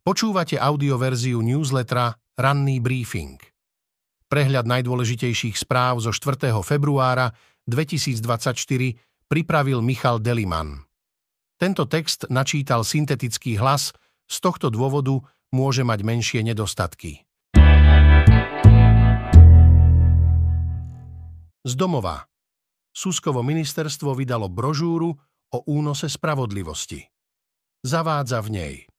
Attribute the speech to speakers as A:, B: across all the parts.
A: Počúvate audioverziu newslettera Ranný briefing. Prehľad najdôležitejších správ zo 4. februára 2024 pripravil Michal Deliman. Tento text načítal syntetický hlas, z tohto dôvodu môže mať menšie nedostatky. Z domova. Suskovo ministerstvo vydalo brožúru o únose spravodlivosti. Zavádza v nej –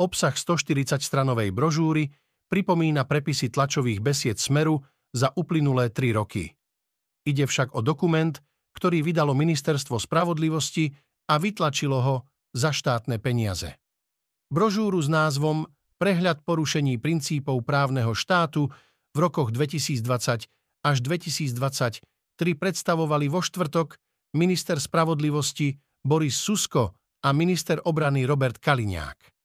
A: Obsah 140-stranovej brožúry pripomína prepisy tlačových besied Smeru za uplynulé tri roky. Ide však o dokument, ktorý vydalo Ministerstvo spravodlivosti a vytlačilo ho za štátne peniaze. Brožúru s názvom Prehľad porušení princípov právneho štátu v rokoch 2020 až 2023 predstavovali vo štvrtok minister spravodlivosti Boris Susko a minister obrany Robert Kaliňák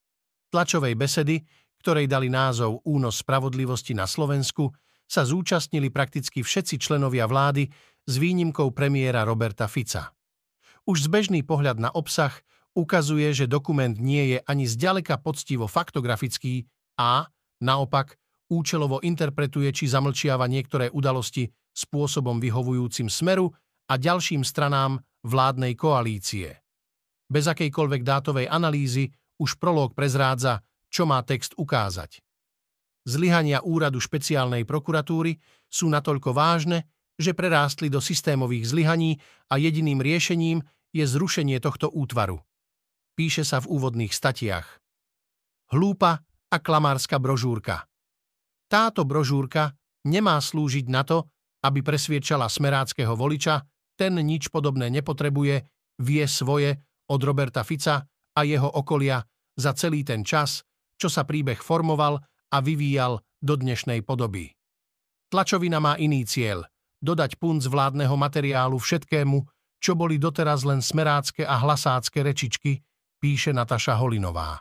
A: tlačovej besedy, ktorej dali názov Únos spravodlivosti na Slovensku, sa zúčastnili prakticky všetci členovia vlády s výnimkou premiéra Roberta Fica. Už zbežný pohľad na obsah ukazuje, že dokument nie je ani zďaleka poctivo faktografický a, naopak, účelovo interpretuje či zamlčiava niektoré udalosti spôsobom vyhovujúcim smeru a ďalším stranám vládnej koalície. Bez akejkoľvek dátovej analýzy už prolog prezrádza, čo má text ukázať. Zlyhania úradu špeciálnej prokuratúry sú natoľko vážne, že prerástli do systémových zlyhaní a jediným riešením je zrušenie tohto útvaru. Píše sa v úvodných statiach. Hlúpa a klamárska brožúrka. Táto brožúrka nemá slúžiť na to, aby presviečala smeráckého voliča, ten nič podobné nepotrebuje, vie svoje od Roberta Fica a jeho okolia za celý ten čas, čo sa príbeh formoval a vyvíjal do dnešnej podoby. Tlačovina má iný cieľ – dodať punc vládneho materiálu všetkému, čo boli doteraz len smerácké a hlasácké rečičky, píše Nataša Holinová.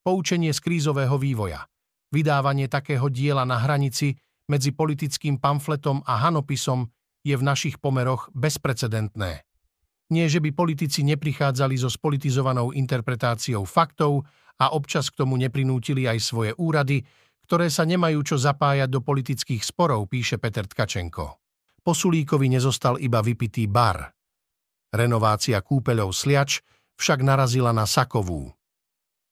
A: Poučenie z krízového vývoja. Vydávanie takého diela na hranici medzi politickým pamfletom a hanopisom je v našich pomeroch bezprecedentné. Nie, že by politici neprichádzali so spolitizovanou interpretáciou faktov a občas k tomu neprinútili aj svoje úrady, ktoré sa nemajú čo zapájať do politických sporov, píše Peter Tkačenko. Po Sulíkovi nezostal iba vypitý bar. Renovácia kúpeľov Sliač však narazila na Sakovú.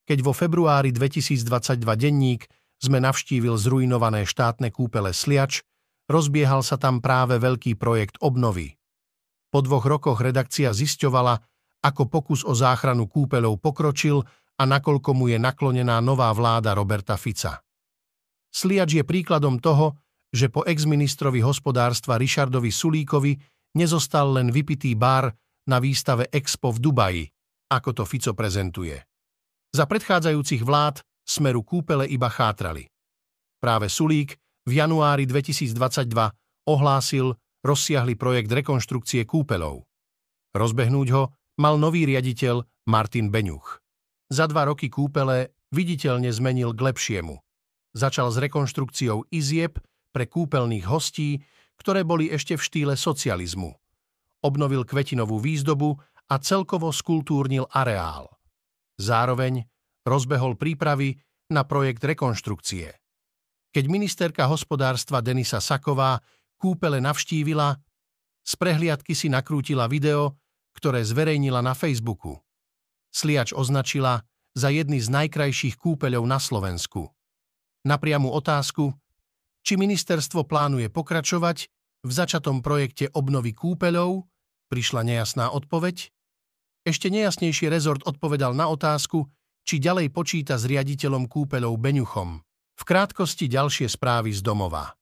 A: Keď vo februári 2022 denník sme navštívil zrujnované štátne kúpele Sliač, rozbiehal sa tam práve veľký projekt obnovy. Po dvoch rokoch redakcia zisťovala, ako pokus o záchranu kúpeľov pokročil a nakoľko mu je naklonená nová vláda Roberta Fica. Sliač je príkladom toho, že po exministrovi hospodárstva Richardovi Sulíkovi nezostal len vypitý bar na výstave Expo v Dubaji, ako to Fico prezentuje. Za predchádzajúcich vlád smeru kúpele iba chátrali. Práve Sulík v januári 2022 ohlásil, rozsiahli projekt rekonštrukcie kúpeľov. Rozbehnúť ho mal nový riaditeľ Martin Beňuch. Za dva roky kúpele viditeľne zmenil k lepšiemu. Začal s rekonštrukciou izieb pre kúpeľných hostí, ktoré boli ešte v štýle socializmu. Obnovil kvetinovú výzdobu a celkovo skultúrnil areál. Zároveň rozbehol prípravy na projekt rekonštrukcie. Keď ministerka hospodárstva Denisa Saková kúpele navštívila, z prehliadky si nakrútila video, ktoré zverejnila na Facebooku. Sliač označila za jedny z najkrajších kúpeľov na Slovensku. Na priamu otázku, či ministerstvo plánuje pokračovať v začatom projekte obnovy kúpeľov, prišla nejasná odpoveď. Ešte nejasnejší rezort odpovedal na otázku, či ďalej počíta s riaditeľom kúpeľov Beňuchom. V krátkosti ďalšie správy z domova.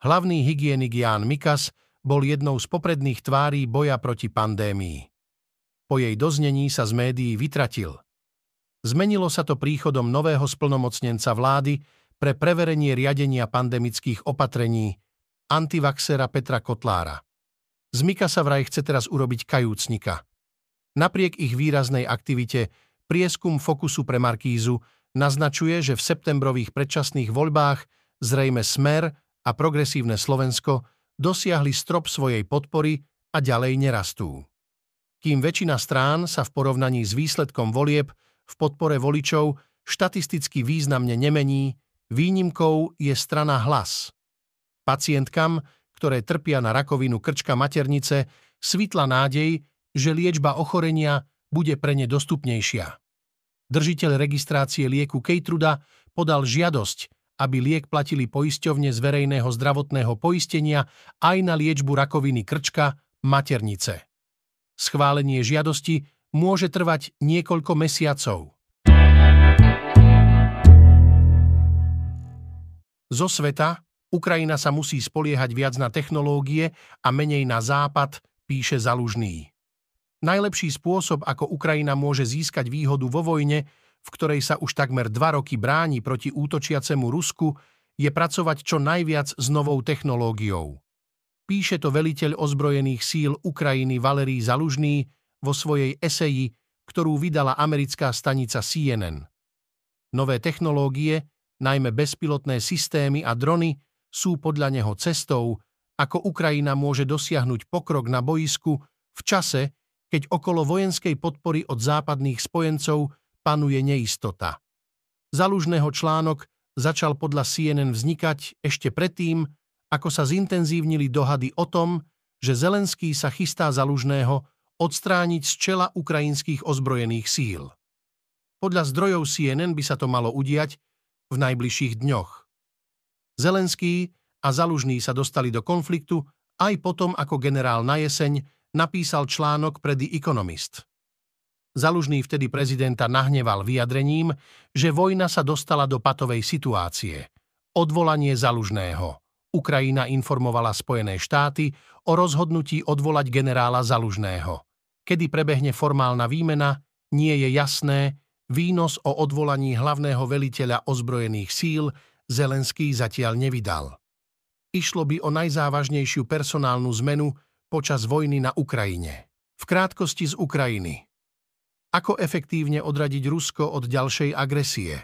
A: Hlavný hygienik Ján Mikas bol jednou z popredných tvárí boja proti pandémii. Po jej doznení sa z médií vytratil. Zmenilo sa to príchodom nového splnomocnenca vlády pre preverenie riadenia pandemických opatrení antivaxera Petra Kotlára. Z Mikasa vraj chce teraz urobiť kajúcnika. Napriek ich výraznej aktivite prieskum fokusu pre Markízu naznačuje, že v septembrových predčasných voľbách zrejme Smer a progresívne Slovensko dosiahli strop svojej podpory a ďalej nerastú. Kým väčšina strán sa v porovnaní s výsledkom volieb v podpore voličov štatisticky významne nemení, výnimkou je strana hlas. Pacientkam, ktoré trpia na rakovinu krčka maternice, svitla nádej, že liečba ochorenia bude pre ne dostupnejšia. Držiteľ registrácie lieku Kejtruda podal žiadosť, aby liek platili poisťovne z verejného zdravotného poistenia aj na liečbu rakoviny krčka maternice. Schválenie žiadosti môže trvať niekoľko mesiacov. Zo sveta Ukrajina sa musí spoliehať viac na technológie a menej na západ, píše Zalužný. Najlepší spôsob, ako Ukrajina môže získať výhodu vo vojne, v ktorej sa už takmer dva roky bráni proti útočiacemu Rusku, je pracovať čo najviac s novou technológiou. Píše to veliteľ ozbrojených síl Ukrajiny Valerí Zalužný vo svojej eseji, ktorú vydala americká stanica CNN. Nové technológie, najmä bezpilotné systémy a drony, sú podľa neho cestou, ako Ukrajina môže dosiahnuť pokrok na boisku v čase, keď okolo vojenskej podpory od západných spojencov panuje neistota. Zalužného článok začal podľa CNN vznikať ešte predtým, ako sa zintenzívnili dohady o tom, že Zelenský sa chystá Zalužného odstrániť z čela ukrajinských ozbrojených síl. Podľa zdrojov CNN by sa to malo udiať v najbližších dňoch. Zelenský a Zalužný sa dostali do konfliktu aj potom, ako generál na jeseň napísal článok pre The Economist. Zalužný vtedy prezidenta nahneval vyjadrením, že vojna sa dostala do patovej situácie. Odvolanie Zalužného. Ukrajina informovala Spojené štáty o rozhodnutí odvolať generála Zalužného. Kedy prebehne formálna výmena, nie je jasné, výnos o odvolaní hlavného veliteľa ozbrojených síl Zelenský zatiaľ nevydal. Išlo by o najzávažnejšiu personálnu zmenu, počas vojny na Ukrajine. V krátkosti z Ukrajiny. Ako efektívne odradiť Rusko od ďalšej agresie?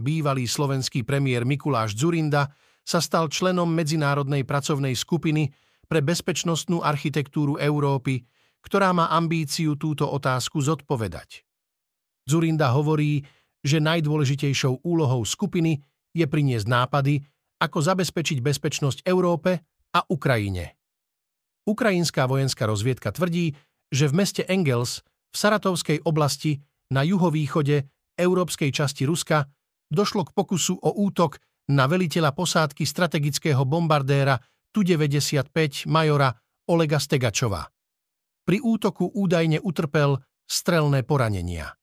A: Bývalý slovenský premiér Mikuláš Zurinda sa stal členom Medzinárodnej pracovnej skupiny pre bezpečnostnú architektúru Európy, ktorá má ambíciu túto otázku zodpovedať. Zurinda hovorí, že najdôležitejšou úlohou skupiny je priniesť nápady, ako zabezpečiť bezpečnosť Európe a Ukrajine. Ukrajinská vojenská rozviedka tvrdí, že v meste Engels v Saratovskej oblasti na juhovýchode európskej časti Ruska došlo k pokusu o útok na veliteľa posádky strategického bombardéra Tu-95 majora Olega Stegačova. Pri útoku údajne utrpel strelné poranenia.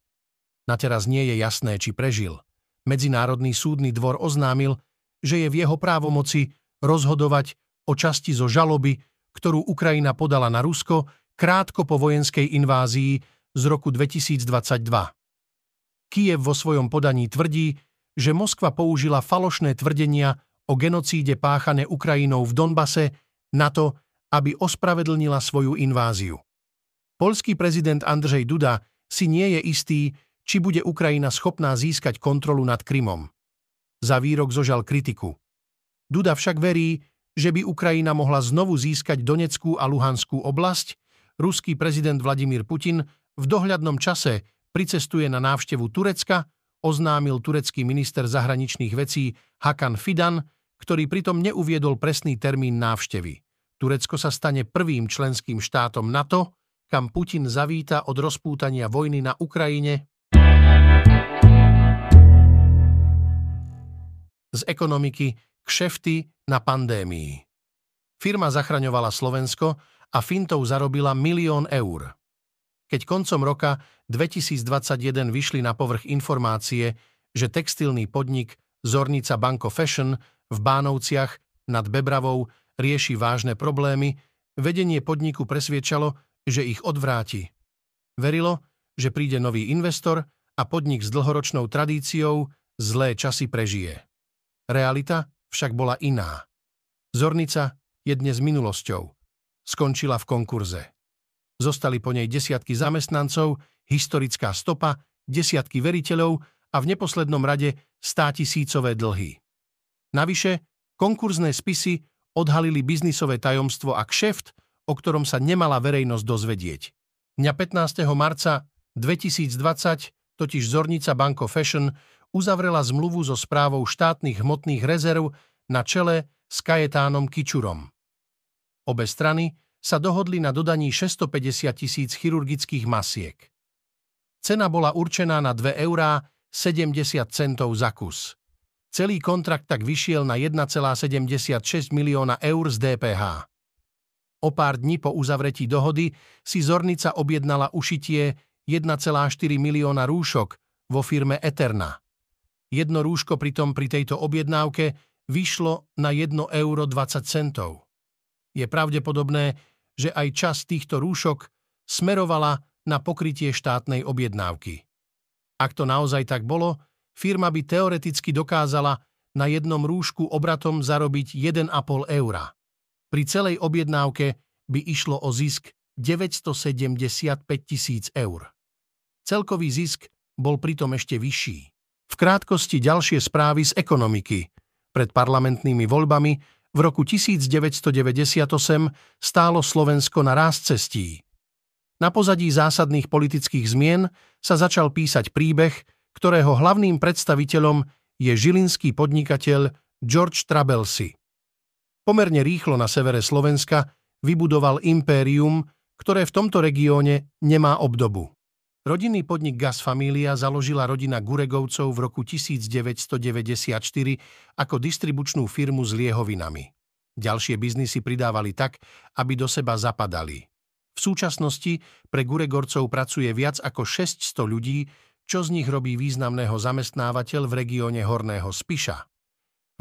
A: Na teraz nie je jasné, či prežil. Medzinárodný súdny dvor oznámil, že je v jeho právomoci rozhodovať o časti zo žaloby, ktorú Ukrajina podala na Rusko krátko po vojenskej invázii z roku 2022. Kiev vo svojom podaní tvrdí, že Moskva použila falošné tvrdenia o genocíde páchané Ukrajinou v Donbase na to, aby ospravedlnila svoju inváziu. Polský prezident Andrzej Duda si nie je istý, či bude Ukrajina schopná získať kontrolu nad Krymom. Za výrok zožal kritiku. Duda však verí, že by Ukrajina mohla znovu získať Doneckú a Luhanskú oblasť, ruský prezident Vladimír Putin v dohľadnom čase pricestuje na návštevu Turecka, oznámil turecký minister zahraničných vecí Hakan Fidan, ktorý pritom neuviedol presný termín návštevy. Turecko sa stane prvým členským štátom NATO, kam Putin zavíta od rozpútania vojny na Ukrajine. Z ekonomiky kšefty na pandémii. Firma zachraňovala Slovensko a fintov zarobila milión eur. Keď koncom roka 2021 vyšli na povrch informácie, že textilný podnik Zornica Banko Fashion v Bánovciach nad Bebravou rieši vážne problémy, vedenie podniku presviečalo, že ich odvráti. Verilo, že príde nový investor a podnik s dlhoročnou tradíciou zlé časy prežije. Realita však bola iná. Zornica je dnes minulosťou. Skončila v konkurze. Zostali po nej desiatky zamestnancov, historická stopa, desiatky veriteľov a v neposlednom rade státisícové dlhy. Navyše, konkurzné spisy odhalili biznisové tajomstvo a kšeft, o ktorom sa nemala verejnosť dozvedieť. Dňa 15. marca 2020 totiž Zornica Banko Fashion uzavrela zmluvu so správou štátnych hmotných rezerv na čele s Kajetánom Kičurom. Obe strany sa dohodli na dodaní 650 tisíc chirurgických masiek. Cena bola určená na 2 eurá 70 centov za kus. Celý kontrakt tak vyšiel na 1,76 milióna eur z DPH. O pár dní po uzavretí dohody si Zornica objednala ušitie 1,4 milióna rúšok vo firme Eterna. Jedno rúško pritom pri tejto objednávke vyšlo na 1 euro 20 centov. Je pravdepodobné, že aj čas týchto rúšok smerovala na pokrytie štátnej objednávky. Ak to naozaj tak bolo, firma by teoreticky dokázala na jednom rúšku obratom zarobiť 1,5 eura. Pri celej objednávke by išlo o zisk 975 tisíc eur. Celkový zisk bol pritom ešte vyšší. V krátkosti ďalšie správy z ekonomiky. Pred parlamentnými voľbami v roku 1998 stálo Slovensko na ráz cestí. Na pozadí zásadných politických zmien sa začal písať príbeh, ktorého hlavným predstaviteľom je žilinský podnikateľ George Trabelsi. Pomerne rýchlo na severe Slovenska vybudoval impérium, ktoré v tomto regióne nemá obdobu. Rodinný podnik Gas Familia založila rodina Guregovcov v roku 1994 ako distribučnú firmu s liehovinami. Ďalšie biznisy pridávali tak, aby do seba zapadali. V súčasnosti pre Guregorcov pracuje viac ako 600 ľudí, čo z nich robí významného zamestnávateľ v regióne Horného Spiša.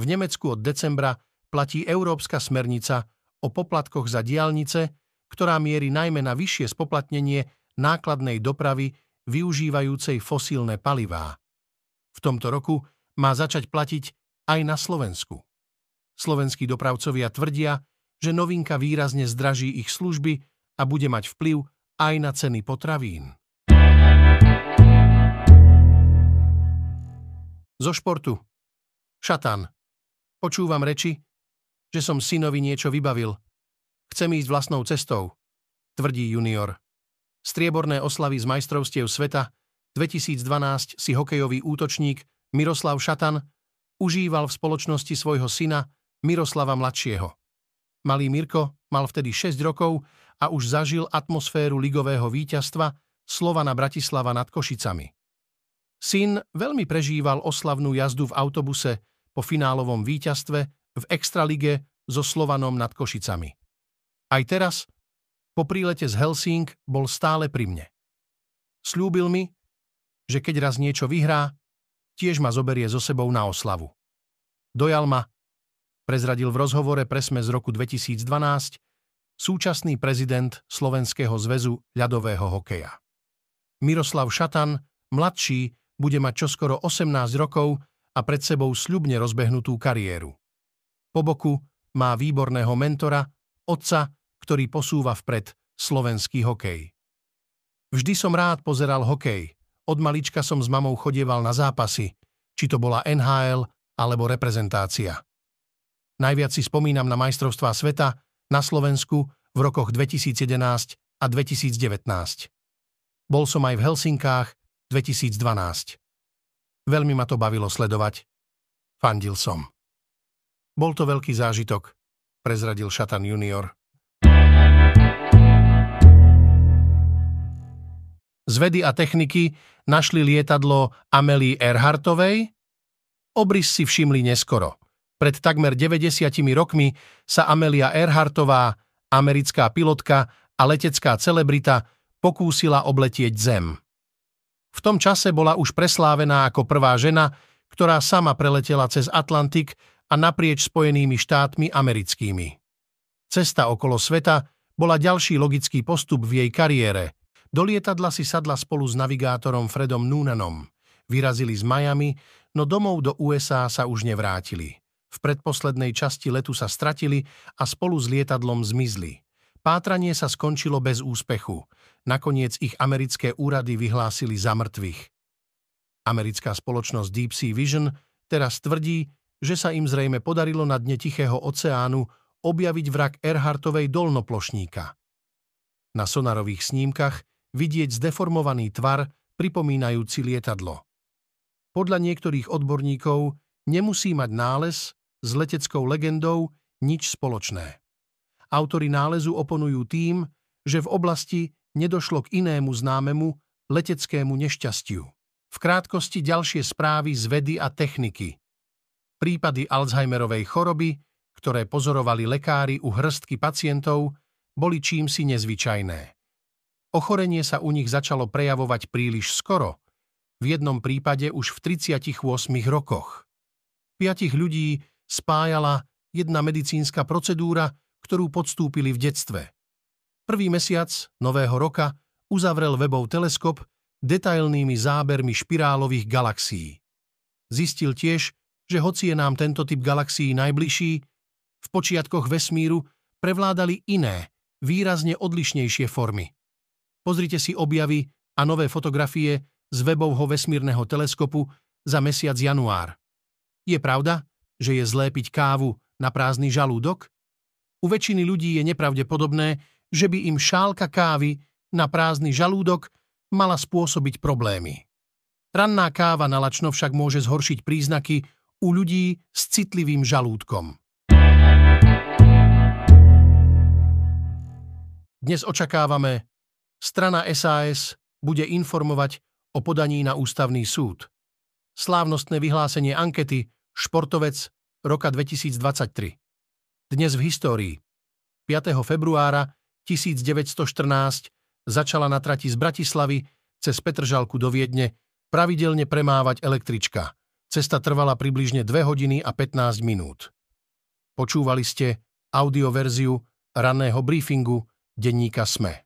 A: V Nemecku od decembra platí európska smernica o poplatkoch za diálnice, ktorá mierí najmä na vyššie spoplatnenie nákladnej dopravy využívajúcej fosílne palivá. V tomto roku má začať platiť aj na Slovensku. Slovenskí dopravcovia tvrdia, že novinka výrazne zdraží ich služby a bude mať vplyv aj na ceny potravín. Zo športu. Šatan. Počúvam reči, že som synovi niečo vybavil. Chcem ísť vlastnou cestou, tvrdí junior strieborné oslavy z majstrovstiev sveta 2012 si hokejový útočník Miroslav Šatan užíval v spoločnosti svojho syna Miroslava mladšieho. Malý Mirko mal vtedy 6 rokov a už zažil atmosféru ligového víťazstva Slovana Bratislava nad Košicami. Syn veľmi prežíval oslavnú jazdu v autobuse po finálovom víťazstve v Extralige so Slovanom nad Košicami. Aj teraz po prílete z Helsing bol stále pri mne. Sľúbil mi, že keď raz niečo vyhrá, tiež ma zoberie so sebou na oslavu. Dojal ma, prezradil v rozhovore presme z roku 2012 súčasný prezident Slovenského zväzu ľadového hokeja. Miroslav Šatan, mladší, bude mať čoskoro 18 rokov a pred sebou sľubne rozbehnutú kariéru. Po boku má výborného mentora, otca ktorý posúva vpred slovenský hokej. Vždy som rád pozeral hokej. Od malička som s mamou chodieval na zápasy, či to bola NHL alebo reprezentácia. Najviac si spomínam na majstrovstvá sveta na Slovensku v rokoch 2011 a 2019. Bol som aj v Helsinkách 2012. Veľmi ma to bavilo sledovať. Fandil som. Bol to veľký zážitok, prezradil Šatan junior. Z vedy a techniky našli lietadlo Amelie Earhartovej? Obrys si všimli neskoro. Pred takmer 90 rokmi sa Amelia Earhartová, americká pilotka a letecká celebrita, pokúsila obletieť Zem. V tom čase bola už preslávená ako prvá žena, ktorá sama preletela cez Atlantik a naprieč Spojenými štátmi americkými. Cesta okolo sveta bola ďalší logický postup v jej kariére – do lietadla si sadla spolu s navigátorom Fredom Noonanom. Vyrazili z Miami, no domov do USA sa už nevrátili. V predposlednej časti letu sa stratili a spolu s lietadlom zmizli. Pátranie sa skončilo bez úspechu. Nakoniec ich americké úrady vyhlásili za mŕtvych. Americká spoločnosť Deep Sea Vision teraz tvrdí, že sa im zrejme podarilo na dne Tichého oceánu objaviť vrak Erhartovej dolnoplošníka. Na sonarových snímkach vidieť zdeformovaný tvar pripomínajúci lietadlo. Podľa niektorých odborníkov nemusí mať nález s leteckou legendou nič spoločné. Autori nálezu oponujú tým, že v oblasti nedošlo k inému známemu leteckému nešťastiu. V krátkosti ďalšie správy z vedy a techniky. Prípady Alzheimerovej choroby, ktoré pozorovali lekári u hrstky pacientov, boli čím si nezvyčajné. Ochorenie sa u nich začalo prejavovať príliš skoro, v jednom prípade už v 38 rokoch. Piatich ľudí spájala jedna medicínska procedúra, ktorú podstúpili v detstve. Prvý mesiac nového roka uzavrel webov teleskop detailnými zábermi špirálových galaxií. Zistil tiež, že hoci je nám tento typ galaxií najbližší, v počiatkoch vesmíru prevládali iné, výrazne odlišnejšie formy. Pozrite si objavy a nové fotografie z webovho vesmírneho teleskopu za mesiac január. Je pravda, že je zlé piť kávu na prázdny žalúdok? U väčšiny ľudí je nepravdepodobné, že by im šálka kávy na prázdny žalúdok mala spôsobiť problémy. Ranná káva na lačno však môže zhoršiť príznaky u ľudí s citlivým žalúdkom. Dnes očakávame, strana SAS bude informovať o podaní na ústavný súd. Slávnostné vyhlásenie ankety Športovec roka 2023. Dnes v histórii. 5. februára 1914 začala na trati z Bratislavy cez Petržalku do Viedne pravidelne premávať električka. Cesta trvala približne 2 hodiny a 15 minút. Počúvali ste audioverziu ranného briefingu denníka SME.